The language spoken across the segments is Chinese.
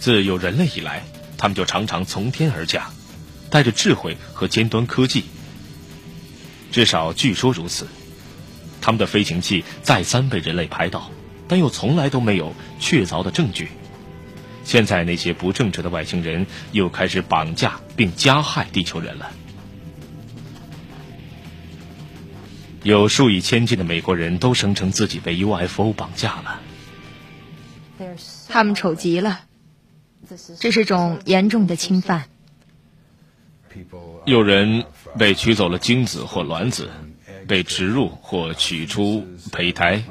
自有人类以来，他们就常常从天而降，带着智慧和尖端科技。至少据说如此。他们的飞行器再三被人类拍到，但又从来都没有确凿的证据。现在那些不正直的外星人又开始绑架并加害地球人了。有数以千计的美国人都声称自己被 UFO 绑架了。他们丑极了，这是种严重的侵犯。有人被取走了精子或卵子，被植入或取出胚胎。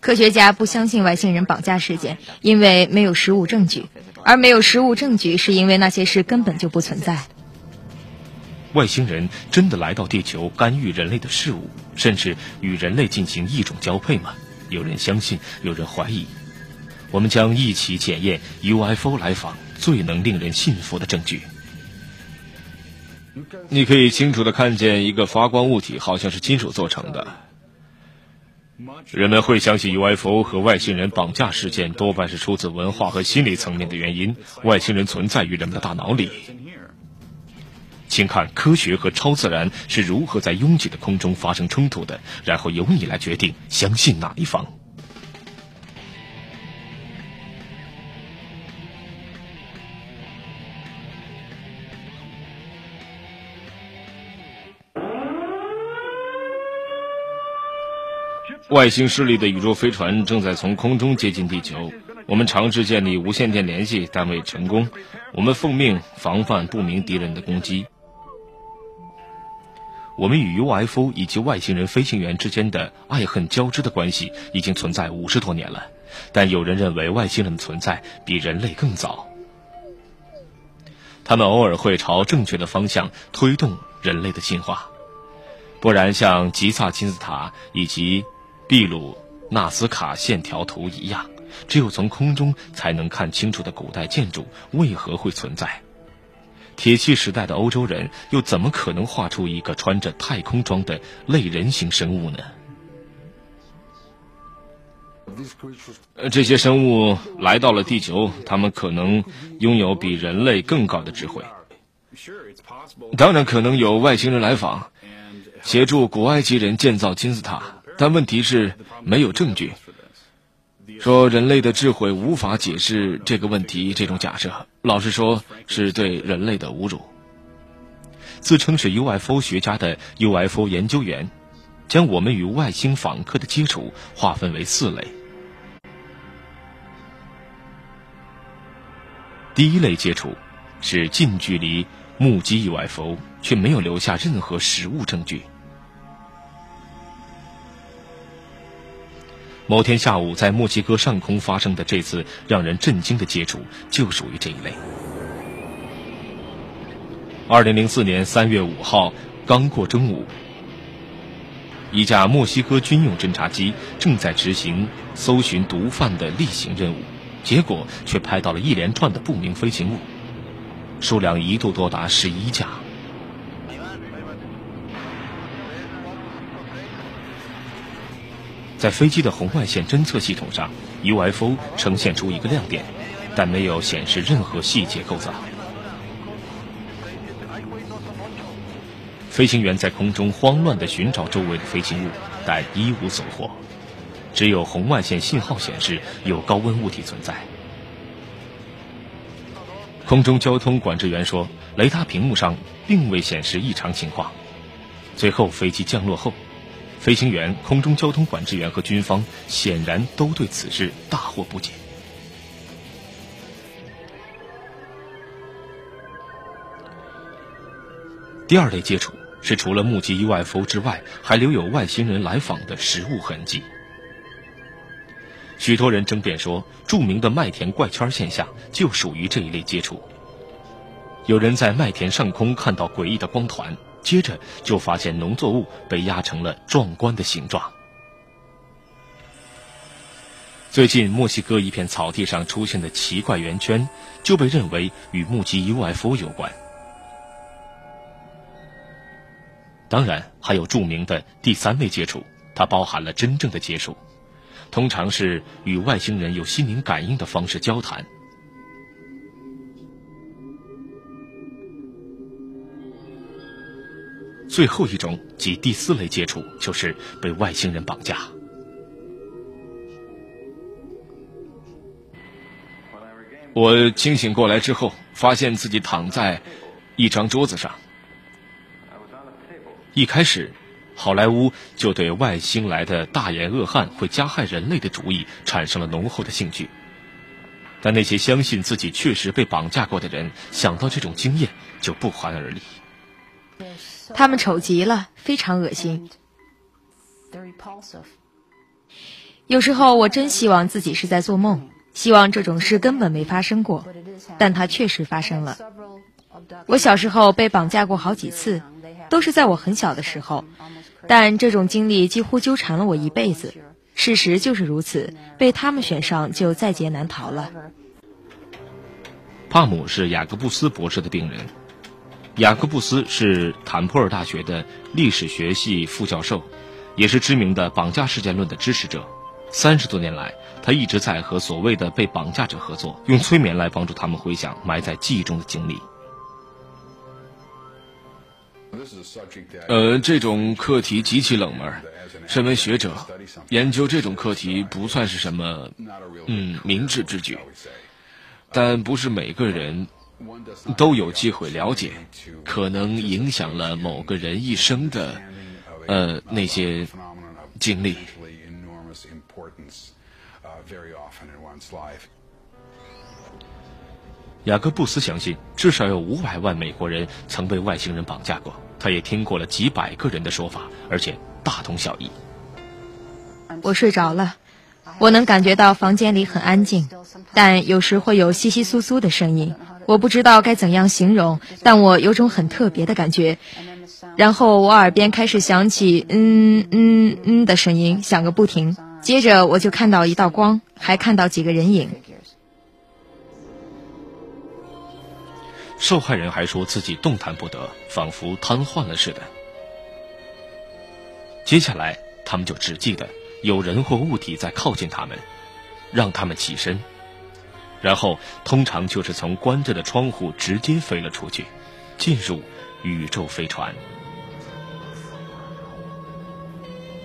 科学家不相信外星人绑架事件，因为没有实物证据，而没有实物证据是因为那些事根本就不存在。外星人真的来到地球干预人类的事物，甚至与人类进行异种交配吗？有人相信，有人怀疑。我们将一起检验 UFO 来访最能令人信服的证据。你可以清楚的看见一个发光物体，好像是金属做成的。人们会相信 UFO 和外星人绑架事件多半是出自文化和心理层面的原因。外星人存在于人们的大脑里。请看科学和超自然是如何在拥挤的空中发生冲突的，然后由你来决定相信哪一方。外星势力的宇宙飞船正在从空中接近地球。我们尝试建立无线电联系，但未成功。我们奉命防范不明敌人的攻击。我们与 UFO 以及外星人飞行员之间的爱恨交织的关系已经存在五十多年了，但有人认为外星人的存在比人类更早。他们偶尔会朝正确的方向推动人类的进化，不然像吉萨金字塔以及。秘鲁纳斯卡线条图一样，只有从空中才能看清楚的古代建筑为何会存在？铁器时代的欧洲人又怎么可能画出一个穿着太空装的类人形生物呢？这些生物来到了地球，他们可能拥有比人类更高的智慧。当然，可能有外星人来访，协助古埃及人建造金字塔。但问题是没有证据说人类的智慧无法解释这个问题。这种假设，老实说是对人类的侮辱。自称是 UFO 学家的 UFO 研究员，将我们与外星访客的接触划分为四类。第一类接触是近距离目击 UFO，却没有留下任何实物证据。某天下午，在墨西哥上空发生的这次让人震惊的接触，就属于这一类。二零零四年三月五号，刚过中午，一架墨西哥军用侦察机正在执行搜寻毒贩的例行任务，结果却拍到了一连串的不明飞行物，数量一度多达十一架。在飞机的红外线侦测系统上，UFO 呈现出一个亮点，但没有显示任何细节构造。飞行员在空中慌乱地寻找周围的飞行物，但一无所获，只有红外线信号显示有高温物体存在。空中交通管制员说，雷达屏幕上并未显示异常情况。最后，飞机降落后。飞行员、空中交通管制员和军方显然都对此事大惑不解。第二类接触是除了目击 UFO 之外，还留有外星人来访的实物痕迹。许多人争辩说，著名的麦田怪圈现象就属于这一类接触。有人在麦田上空看到诡异的光团。接着就发现农作物被压成了壮观的形状。最近，墨西哥一片草地上出现的奇怪圆圈，就被认为与目击 UFO 有关。当然，还有著名的第三类接触，它包含了真正的接触。通常是与外星人有心灵感应的方式交谈。最后一种即第四类接触，就是被外星人绑架。我清醒过来之后，发现自己躺在一张桌子上。一开始，好莱坞就对外星来的大眼恶汉会加害人类的主意产生了浓厚的兴趣。但那些相信自己确实被绑架过的人，想到这种经验就不寒而栗。他们丑极了，非常恶心。有时候我真希望自己是在做梦，希望这种事根本没发生过，但它确实发生了。我小时候被绑架过好几次，都是在我很小的时候，但这种经历几乎纠缠了我一辈子。事实就是如此，被他们选上就在劫难逃了。帕姆是雅各布斯博士的病人。雅各布斯是坦普尔大学的历史学系副教授，也是知名的绑架事件论的支持者。三十多年来，他一直在和所谓的被绑架者合作，用催眠来帮助他们回想埋在记忆中的经历。呃，这种课题极其冷门。身为学者，研究这种课题不算是什么嗯明智之举，但不是每个人。都有机会了解，可能影响了某个人一生的，呃，那些经历。雅各布斯相信，至少有五百万美国人曾被外星人绑架过。他也听过了几百个人的说法，而且大同小异。我睡着了，我能感觉到房间里很安静，但有时会有窸窸窣窣的声音。我不知道该怎样形容，但我有种很特别的感觉。然后我耳边开始响起“嗯嗯嗯”的声音，响个不停。接着我就看到一道光，还看到几个人影。受害人还说自己动弹不得，仿佛瘫痪了似的。接下来，他们就只记得有人或物体在靠近他们，让他们起身。然后，通常就是从关着的窗户直接飞了出去，进入宇宙飞船，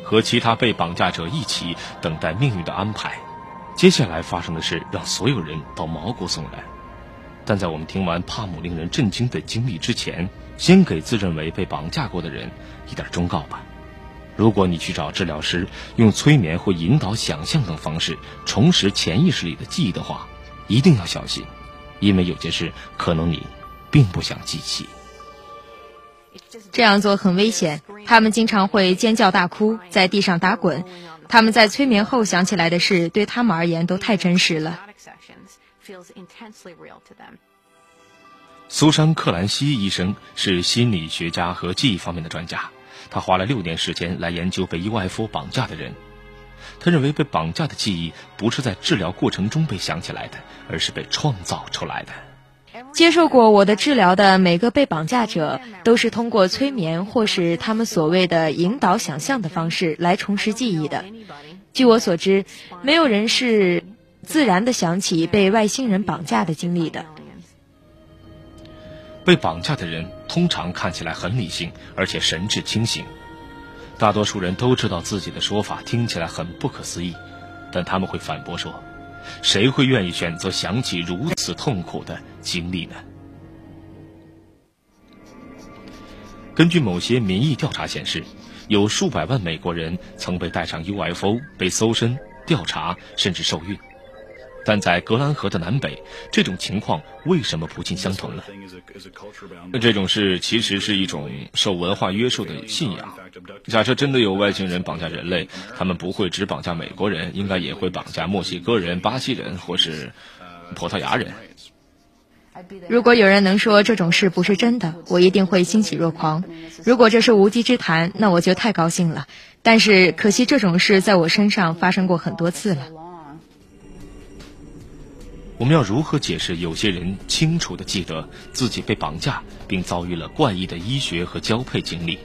和其他被绑架者一起等待命运的安排。接下来发生的事让所有人都毛骨悚然。但在我们听完帕姆令人震惊的经历之前，先给自认为被绑架过的人一点忠告吧：如果你去找治疗师，用催眠或引导想象等方式重拾潜意识里的记忆的话，一定要小心，因为有些事可能你并不想记起。这样做很危险。他们经常会尖叫大哭，在地上打滚。他们在催眠后想起来的事，对他们而言都太真实了。苏珊·克兰西医生是心理学家和记忆方面的专家，他花了六年时间来研究被 UFO 绑架的人。他认为被绑架的记忆不是在治疗过程中被想起来的，而是被创造出来的。接受过我的治疗的每个被绑架者，都是通过催眠或是他们所谓的引导想象的方式来重拾记忆的。据我所知，没有人是自然的想起被外星人绑架的经历的。被绑架的人通常看起来很理性，而且神志清醒。大多数人都知道自己的说法听起来很不可思议，但他们会反驳说：“谁会愿意选择想起如此痛苦的经历呢？”根据某些民意调查显示，有数百万美国人曾被带上 UFO 被搜身、调查，甚至受孕。但在格兰河的南北，这种情况为什么不尽相同呢？这种事其实是一种受文化约束的信仰。假设真的有外星人绑架人类，他们不会只绑架美国人，应该也会绑架墨西哥人、巴西人或是葡萄牙人。如果有人能说这种事不是真的，我一定会欣喜若狂。如果这是无稽之谈，那我就太高兴了。但是可惜，这种事在我身上发生过很多次了。我们要如何解释有些人清楚地记得自己被绑架，并遭遇了怪异的医学和交配经历？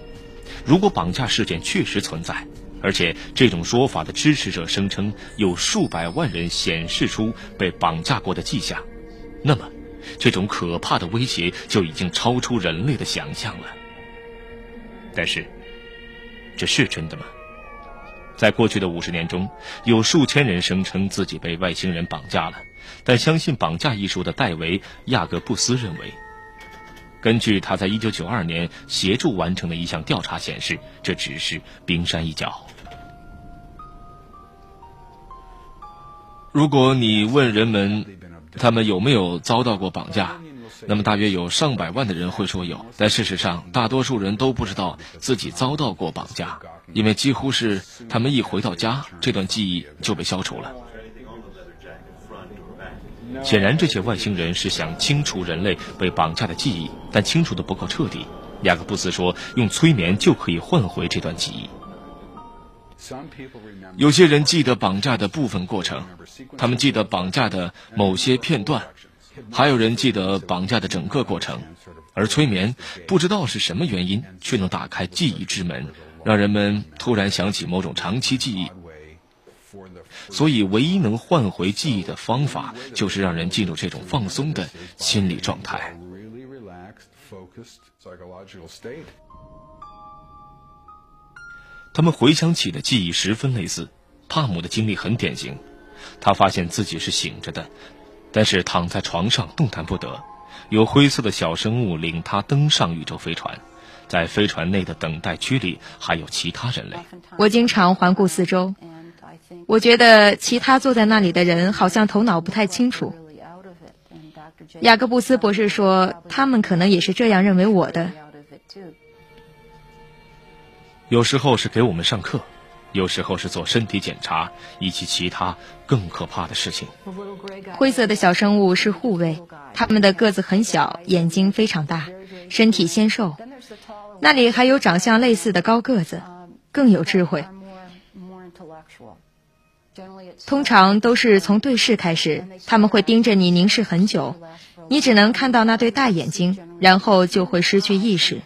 如果绑架事件确实存在，而且这种说法的支持者声称有数百万人显示出被绑架过的迹象，那么，这种可怕的威胁就已经超出人类的想象了。但是，这是真的吗？在过去的五十年中，有数千人声称自己被外星人绑架了，但相信绑架一说的戴维·亚格布斯认为，根据他在一九九二年协助完成的一项调查显示，这只是冰山一角。如果你问人们，他们有没有遭到过绑架，那么大约有上百万的人会说有。但事实上，大多数人都不知道自己遭到过绑架，因为几乎是他们一回到家，这段记忆就被消除了。显然，这些外星人是想清除人类被绑架的记忆，但清除的不够彻底。雅各布斯说，用催眠就可以换回这段记忆。有些人记得绑架的部分过程，他们记得绑架的某些片段，还有人记得绑架的整个过程。而催眠不知道是什么原因，却能打开记忆之门，让人们突然想起某种长期记忆。所以，唯一能换回记忆的方法，就是让人进入这种放松的心理状态。他们回想起的记忆十分类似，帕姆的经历很典型。他发现自己是醒着的，但是躺在床上动弹不得。有灰色的小生物领他登上宇宙飞船，在飞船内的等待区里还有其他人类。我经常环顾四周，我觉得其他坐在那里的人好像头脑不太清楚。雅各布斯博士说，他们可能也是这样认为我的。有时候是给我们上课，有时候是做身体检查，以及其他更可怕的事情。灰色的小生物是护卫，他们的个子很小，眼睛非常大，身体纤瘦。那里还有长相类似的高个子，更有智慧。通常都是从对视开始，他们会盯着你凝视很久，你只能看到那对大眼睛，然后就会失去意识。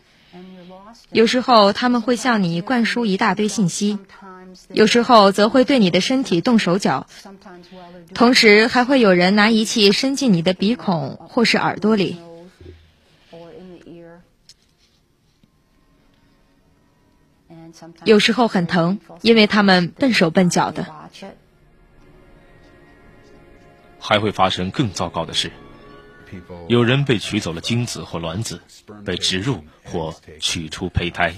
有时候他们会向你灌输一大堆信息，有时候则会对你的身体动手脚，同时还会有人拿仪器伸进你的鼻孔或是耳朵里。有时候很疼，因为他们笨手笨脚的。还会发生更糟糕的事。有人被取走了精子或卵子，被植入或取出胚胎。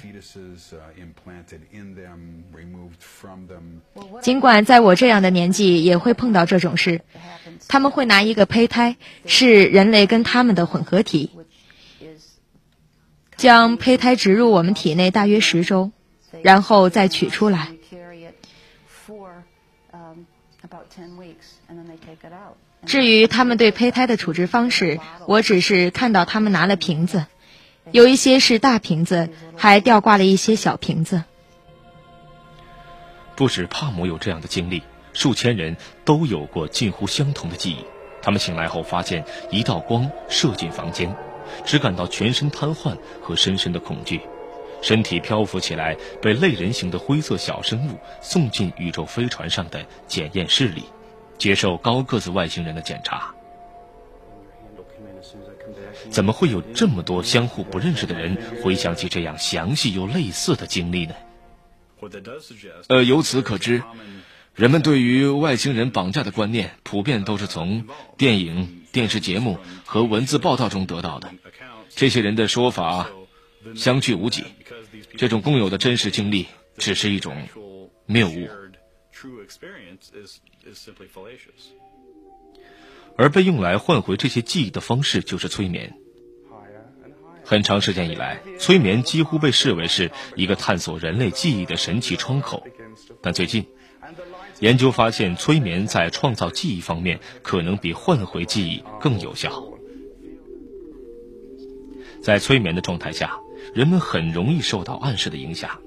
尽管在我这样的年纪也会碰到这种事，他们会拿一个胚胎，是人类跟他们的混合体，将胚胎植入我们体内大约十周，然后再取出来。至于他们对胚胎的处置方式，我只是看到他们拿了瓶子，有一些是大瓶子，还吊挂了一些小瓶子。不止帕姆有这样的经历，数千人都有过近乎相同的记忆。他们醒来后发现一道光射进房间，只感到全身瘫痪和深深的恐惧，身体漂浮起来，被类人形的灰色小生物送进宇宙飞船上的检验室里。接受高个子外星人的检查，怎么会有这么多相互不认识的人回想起这样详细又类似的经历呢？呃，由此可知，人们对于外星人绑架的观念，普遍都是从电影、电视节目和文字报道中得到的。这些人的说法相距无几，这种共有的真实经历只是一种谬误。True experience is is simply fallacious 而被用来换回这些记忆的方式就是催眠。很长时间以来，催眠几乎被视为是一个探索人类记忆的神奇窗口。但最近，研究发现，催眠在创造记忆方面可能比换回记忆更有效。在催眠的状态下，人们很容易受到暗示的影响，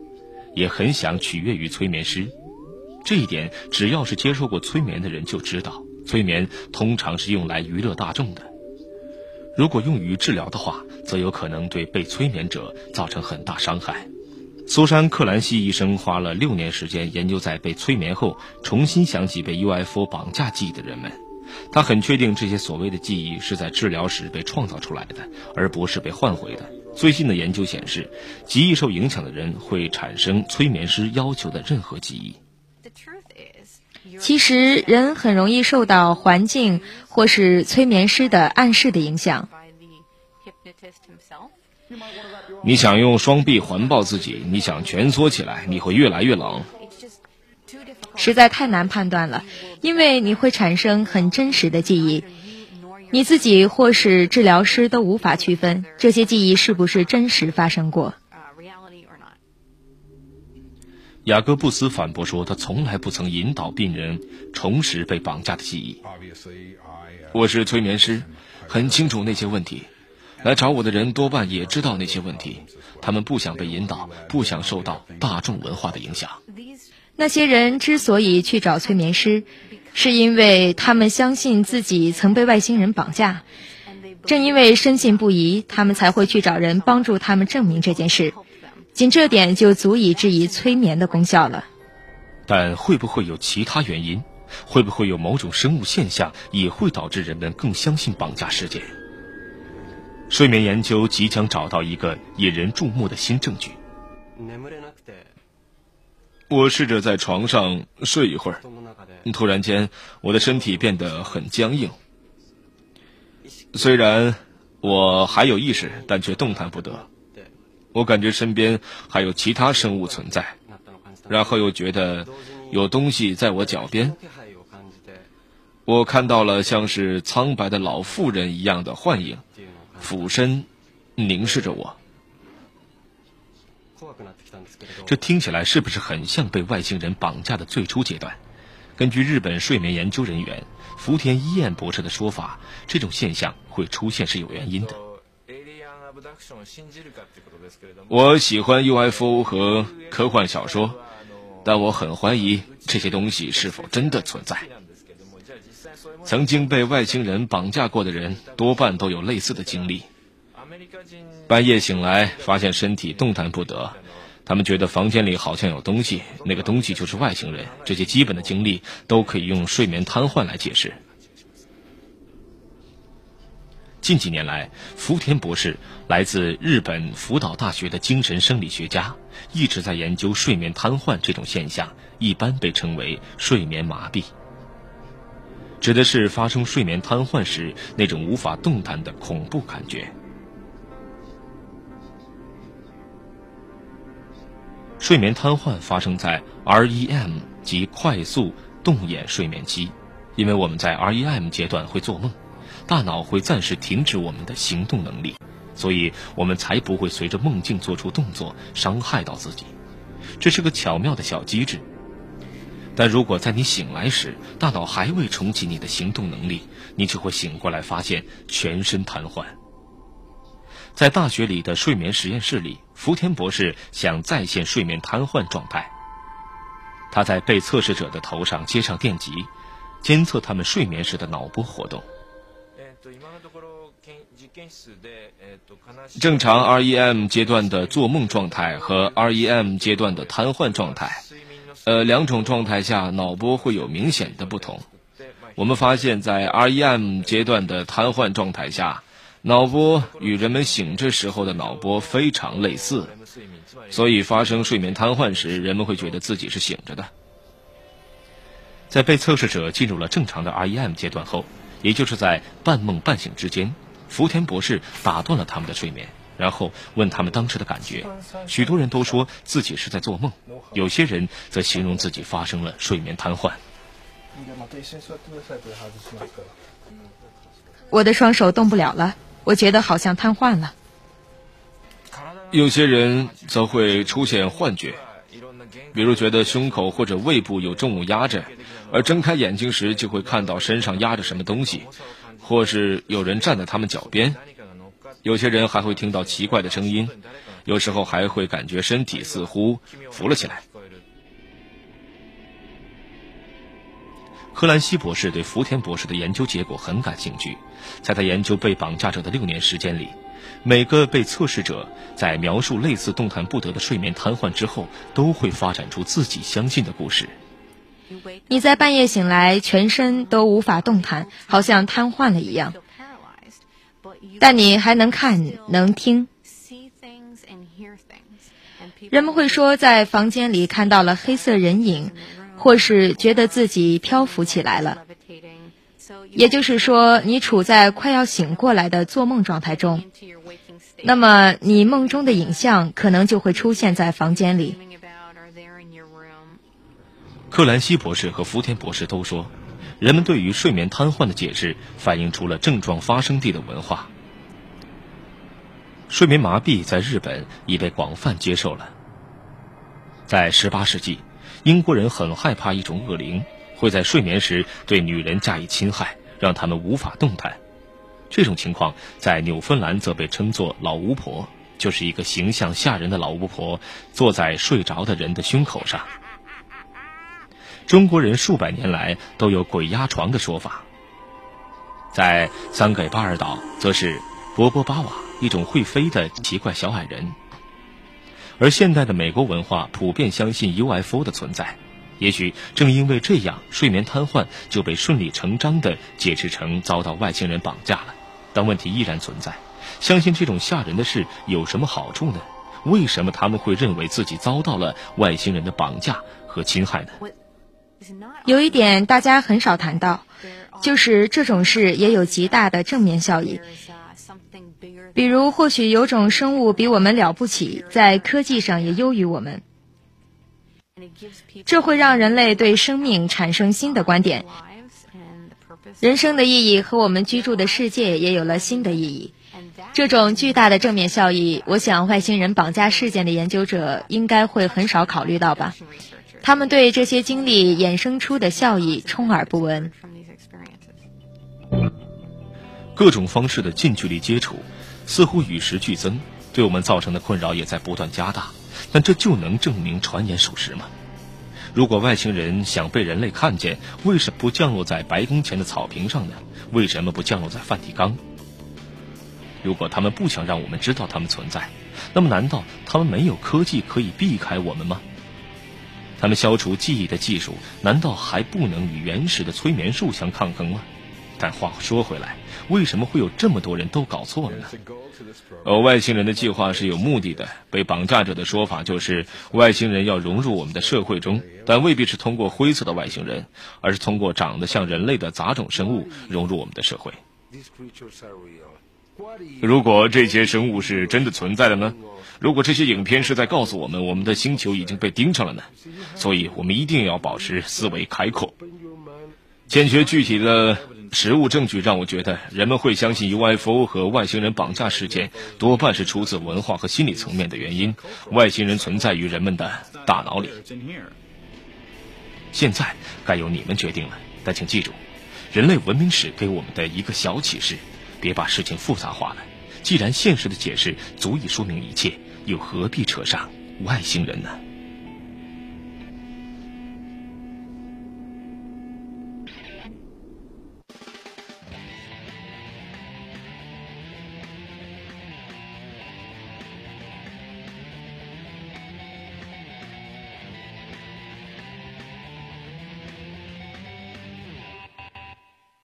也很想取悦于催眠师。这一点，只要是接受过催眠的人就知道，催眠通常是用来娱乐大众的。如果用于治疗的话，则有可能对被催眠者造成很大伤害。苏珊·克兰西医生花了六年时间研究在被催眠后重新想起被 UFO 绑架记忆的人们。他很确定这些所谓的记忆是在治疗时被创造出来的，而不是被换回的。最新的研究显示，极易受影响的人会产生催眠师要求的任何记忆。其实，人很容易受到环境或是催眠师的暗示的影响。你想用双臂环抱自己，你想蜷缩起来，你会越来越冷。实在太难判断了，因为你会产生很真实的记忆，你自己或是治疗师都无法区分这些记忆是不是真实发生过。雅各布斯反驳说，他从来不曾引导病人重拾被绑架的记忆。我是催眠师，很清楚那些问题。来找我的人多半也知道那些问题，他们不想被引导，不想受到大众文化的影响。那些人之所以去找催眠师，是因为他们相信自己曾被外星人绑架。正因为深信不疑，他们才会去找人帮助他们证明这件事。仅这点就足以质疑催眠的功效了。但会不会有其他原因？会不会有某种生物现象也会导致人们更相信绑架事件？睡眠研究即将找到一个引人注目的新证据。我试着在床上睡一会儿，突然间，我的身体变得很僵硬。虽然我还有意识，但却动弹不得。我感觉身边还有其他生物存在，然后又觉得有东西在我脚边。我看到了像是苍白的老妇人一样的幻影。俯身，凝视着我。这听起来是不是很像被外星人绑架的最初阶段？根据日本睡眠研究人员福田一彦博士的说法，这种现象会出现是有原因的。我喜欢 UFO 和科幻小说，但我很怀疑这些东西是否真的存在。曾经被外星人绑架过的人，多半都有类似的经历。半夜醒来，发现身体动弹不得，他们觉得房间里好像有东西，那个东西就是外星人。这些基本的经历都可以用睡眠瘫痪来解释。近几年来，福田博士，来自日本福岛大学的精神生理学家，一直在研究睡眠瘫痪这种现象，一般被称为睡眠麻痹。指的是发生睡眠瘫痪时那种无法动弹的恐怖感觉。睡眠瘫痪发生在 REM 及快速动眼睡眠期，因为我们在 REM 阶段会做梦，大脑会暂时停止我们的行动能力，所以我们才不会随着梦境做出动作伤害到自己。这是个巧妙的小机制。但如果在你醒来时，大脑还未重启你的行动能力，你就会醒过来发现全身瘫痪。在大学里的睡眠实验室里，福田博士想再现睡眠瘫痪状态。他在被测试者的头上接上电极，监测他们睡眠时的脑波活动。正常 REM 阶段的做梦状态和 REM 阶段的瘫痪状态。呃，两种状态下脑波会有明显的不同。我们发现，在 REM 阶段的瘫痪状态下，脑波与人们醒着时候的脑波非常类似，所以发生睡眠瘫痪时，人们会觉得自己是醒着的。在被测试者进入了正常的 REM 阶段后，也就是在半梦半醒之间，福田博士打断了他们的睡眠。然后问他们当时的感觉，许多人都说自己是在做梦，有些人则形容自己发生了睡眠瘫痪。我的双手动不了了，我觉得好像瘫痪了。有些人则会出现幻觉，比如觉得胸口或者胃部有重物压着，而睁开眼睛时就会看到身上压着什么东西，或是有人站在他们脚边。有些人还会听到奇怪的声音，有时候还会感觉身体似乎浮了起来。克兰西博士对福田博士的研究结果很感兴趣，在他研究被绑架者的六年时间里，每个被测试者在描述类似动弹不得的睡眠瘫痪之后，都会发展出自己相信的故事。你在半夜醒来，全身都无法动弹，好像瘫痪了一样，但你还能看，能听。人们会说，在房间里看到了黑色人影，或是觉得自己漂浮起来了。也就是说，你处在快要醒过来的做梦状态中，那么你梦中的影像可能就会出现在房间里。克兰西博士和福田博士都说，人们对于睡眠瘫痪的解释反映出了症状发生地的文化。睡眠麻痹在日本已被广泛接受了。在18世纪，英国人很害怕一种恶灵会在睡眠时对女人加以侵害，让他们无法动弹。这种情况在纽芬兰则被称作“老巫婆”，就是一个形象吓人的老巫婆坐在睡着的人的胸口上。中国人数百年来都有“鬼压床”的说法。在桑给巴尔岛，则是波波巴瓦，一种会飞的奇怪小矮人。而现代的美国文化普遍相信 UFO 的存在，也许正因为这样，睡眠瘫痪就被顺理成章地解释成遭到外星人绑架了。但问题依然存在：相信这种吓人的事有什么好处呢？为什么他们会认为自己遭到了外星人的绑架和侵害呢？有一点大家很少谈到，就是这种事也有极大的正面效益。比如，或许有种生物比我们了不起，在科技上也优于我们，这会让人类对生命产生新的观点，人生的意义和我们居住的世界也有了新的意义。这种巨大的正面效益，我想外星人绑架事件的研究者应该会很少考虑到吧。他们对这些经历衍生出的效益充耳不闻。各种方式的近距离接触，似乎与时俱增，对我们造成的困扰也在不断加大。但这就能证明传言属实吗？如果外星人想被人类看见，为什么不降落在白宫前的草坪上呢？为什么不降落在梵蒂冈？如果他们不想让我们知道他们存在，那么难道他们没有科技可以避开我们吗？他们消除记忆的技术，难道还不能与原始的催眠术相抗衡吗？但话说回来，为什么会有这么多人都搞错了呢？呃外星人的计划是有目的的。被绑架者的说法就是，外星人要融入我们的社会中，但未必是通过灰色的外星人，而是通过长得像人类的杂种生物融入我们的社会。如果这些生物是真的存在的呢？如果这些影片是在告诉我们我们的星球已经被盯上了呢？所以我们一定要保持思维开阔。欠缺具体的实物证据，让我觉得人们会相信 UFO 和外星人绑架事件多半是出自文化和心理层面的原因。外星人存在于人们的大脑里。现在该由你们决定了，但请记住，人类文明史给我们的一个小启示：别把事情复杂化了。既然现实的解释足以说明一切。又何必扯上外星人呢？